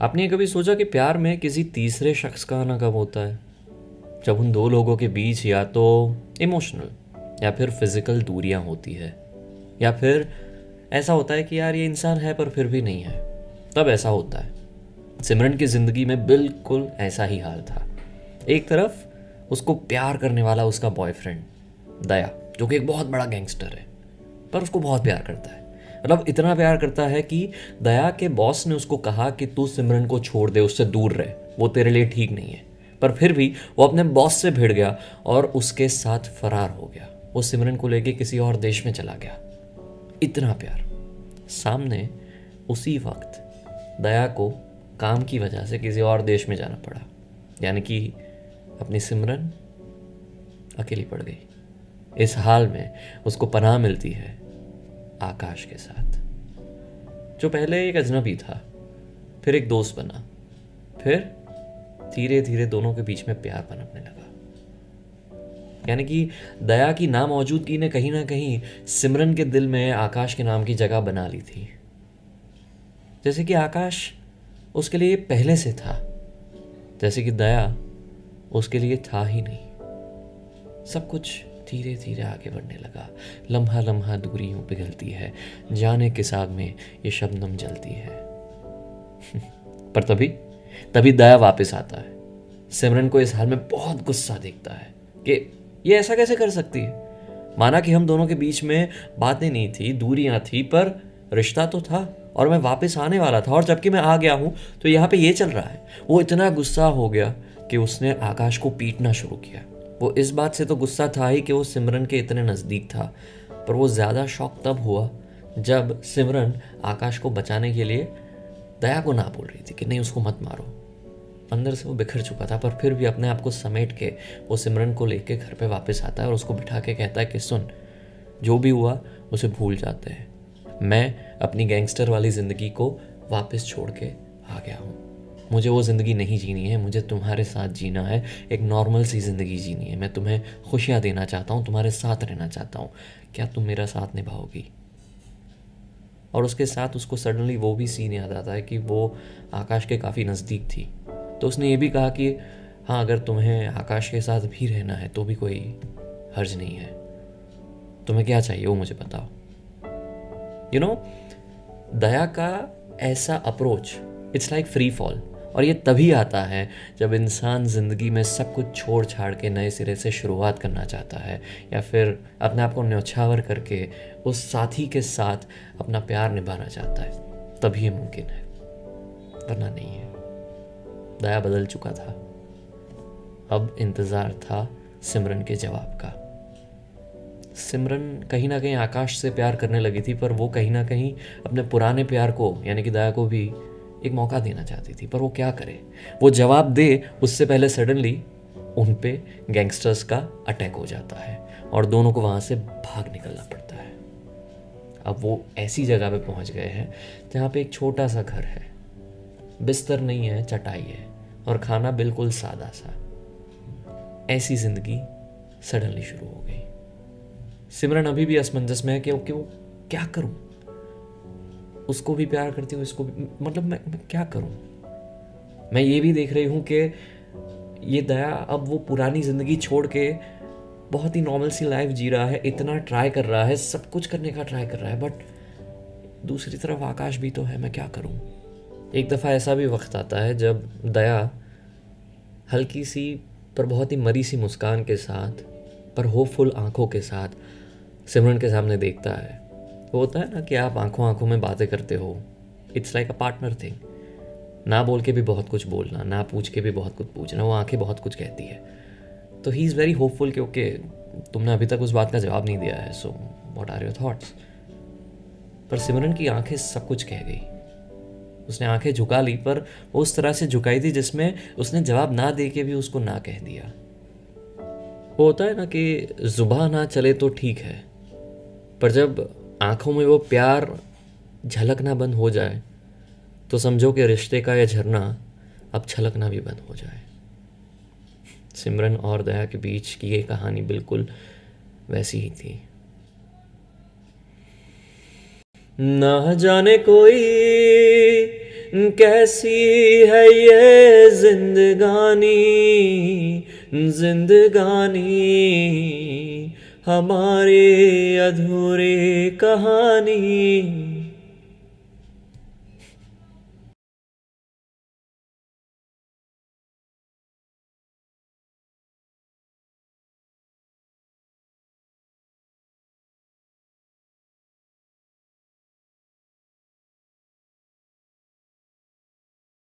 आपने कभी सोचा कि प्यार में किसी तीसरे शख्स का आना कब होता है? जब उन दो लोगों के बीच या तो इमोशनल या फिर फ़िज़िकल दूरियाँ होती है, या फिर ऐसा होता है कि यार ये इंसान है पर फिर भी नहीं है। तब ऐसा होता है। सिमरन की ज़िंदगी में बिल्कुल ऐसा ही हाल था। एक तरफ़ उसको प्यार करने वाला उसका बॉयफ्रेंड दया, जो कि एक बहुत बड़ा गैंगस्टर है, पर उसको बहुत प्यार करता है। मतलब इतना प्यार करता है कि दया के बॉस ने उसको कहा कि तू सिमरन को छोड़ दे, उससे दूर रहे। वो तेरे लिए ठीक नहीं है। पर फिर भी वो अपने बॉस से भिड़ गया और उसके साथ फरार हो गया। वो सिमरन को लेके किसी और देश में चला गया। इतना प्यार। सामने उसी वक्त दया को काम की वजह से किसी और देश में जाना पड़ा। यानी कि अपनी सिमरन अकेली पड़ गई। इस हाल में उसको पनाह मिलती है आकाश के साथ। जो पहले एक अजनबी था, फिर एक दोस्त बना, फिर धीरे धीरे दोनों के बीच में प्यार पनपने लगा। यानी कि दया की नामौजूदगी ने कहीं ना कहीं सिमरन के दिल में आकाश के नाम की जगह बना ली थी। जैसे कि आकाश उसके लिए पहले से था, जैसे कि दया उसके लिए था ही नहीं। सब कुछ धीरे धीरे आगे बढ़ने लगा। लम्हा लम्हा दूरी यूँ पिघलती है। जाने किस आग में ये शबनम जलती है। पर तभी तभी दया वापस आता है। सिमरन को इस हाल में बहुत गुस्सा देखता है कि ये ऐसा कैसे कर सकती है? माना कि हम दोनों के बीच में बातें नहीं थी, दूरियाँ थी, पर रिश्ता तो था और मैं वापस आने वाला था। और जबकि मैं आ गया हूँ तो यहाँ पे ये चल रहा है। वो इतना गुस्सा हो गया कि उसने आकाश को पीटना शुरू किया। वो इस बात से तो गुस्सा था ही कि वो सिमरन के इतने नज़दीक था, पर वो ज़्यादा शौक तब हुआ जब सिमरन आकाश को बचाने के लिए दया को ना बोल रही थी कि नहीं, उसको मत मारो। अंदर से वो बिखर चुका था, पर फिर भी अपने आप को समेट के वो सिमरन को लेके घर पे वापस आता है और उसको बिठा के कहता है कि सुन, जो भी हुआ उसे भूल जाते हैं। मैं अपनी गैंगस्टर वाली ज़िंदगी को वापस छोड़ के आ गया हूँ। मुझे वो ज़िंदगी नहीं जीनी है मुझे तुम्हारे साथ जीना है। एक नॉर्मल सी ज़िंदगी जीनी है। मैं तुम्हें खुशियाँ देना चाहता हूँ तुम्हारे साथ रहना चाहता हूँ। क्या तुम मेरा साथ निभाओगी? और उसके साथ उसको सडनली वो भी सीन याद आता है कि वो आकाश के काफ़ी नज़दीक थी। तो उसने ये भी कहा कि हाँ अगर तुम्हें आकाश के साथ भी रहना है तो भी कोई हर्ज नहीं है। तुम्हें क्या चाहिए वो मुझे बताओ। यू you नो know, दया का ऐसा approach it's like free fall और ये तभी आता है जब इंसान ज़िंदगी में सब कुछ छोड़ छाड़ के नए सिरे से शुरुआत करना चाहता है, या फिर अपने आप को न्यौछावर करके उस साथी के साथ अपना प्यार निभाना चाहता है। तभी मुमकिन है। वरना नहीं है। दया बदल चुका था। अब इंतज़ार था सिमरन के जवाब का। सिमरन कहीं ना कहीं आकाश से प्यार करने लगी थी, पर वो कहीं ना कहीं अपने पुराने प्यार को, यानी कि दया को भी एक मौका देना चाहती थी, पर वो क्या करे? वो जवाब दे, उससे पहले सडनली उन पे गैंगस्टर्स का अटैक हो जाता है और दोनों को वहाँ से भाग निकलना पड़ता है। अब वो ऐसी जगह पे पहुँच गए हैं, जहाँ पे एक छोटा सा घर है। बिस्तर नहीं है, चटाई है और खाना बिल्कुल सादा सा। ऐसी ज़िंदगी सडनली शुरू हो गई। सिमरन अभी भी असमंजस में है कि वो क्या करूँ? उसको भी प्यार करती हूँ, इसको भी मतलब मैं मैं क्या करूँ? मैं ये भी देख रही हूँ कि ये दया अब वो पुरानी ज़िंदगी छोड़ के बहुत ही नॉर्मल सी लाइफ जी रहा है, इतना ट्राई कर रहा है, सब कुछ करने का ट्राई कर रहा है बट दूसरी तरफ़ आकाश भी तो है, मैं क्या करूँ? एक दफ़ा ऐसा भी वक्त आता है जब दया हल्की सी पर बहुत ही मरी सी मुस्कान के साथ, पर होपफुल आँखों के साथ, सिमरन के सामने देखता है। वो होता है ना कि आप आँखों आँखों में बातें करते हो। It's like a partner thing ना बोल के भी बहुत कुछ बोलना, ना पूछ के भी बहुत कुछ पूछना, वो आँखें बहुत कुछ कहती है। तो ही इज़ वेरी होपफुल कि ओके तुमने अभी तक उस बात का जवाब नहीं दिया है so what are your thoughts पर सिमरन की आँखें सब कुछ कह गई। उसने आँखें झुका ली, पर वो उस तरह से झुकाई थी जिसमें उसने जवाब ना दे के भी उसको ना कह दिया। वो होता है ना कि जुबा ना चले तो ठीक है, पर जब आँखों में वो प्यार झलकना बंद हो जाए तो समझो कि रिश्ते का यह झरना अब छलकना भी बंद हो जाए। सिमरन और दया के बीच की ये कहानी बिल्कुल वैसी ही थी। ना जाने कोई कैसी है ये जिंदगानी जिंदगानी। हमारी अधूरे कहानी।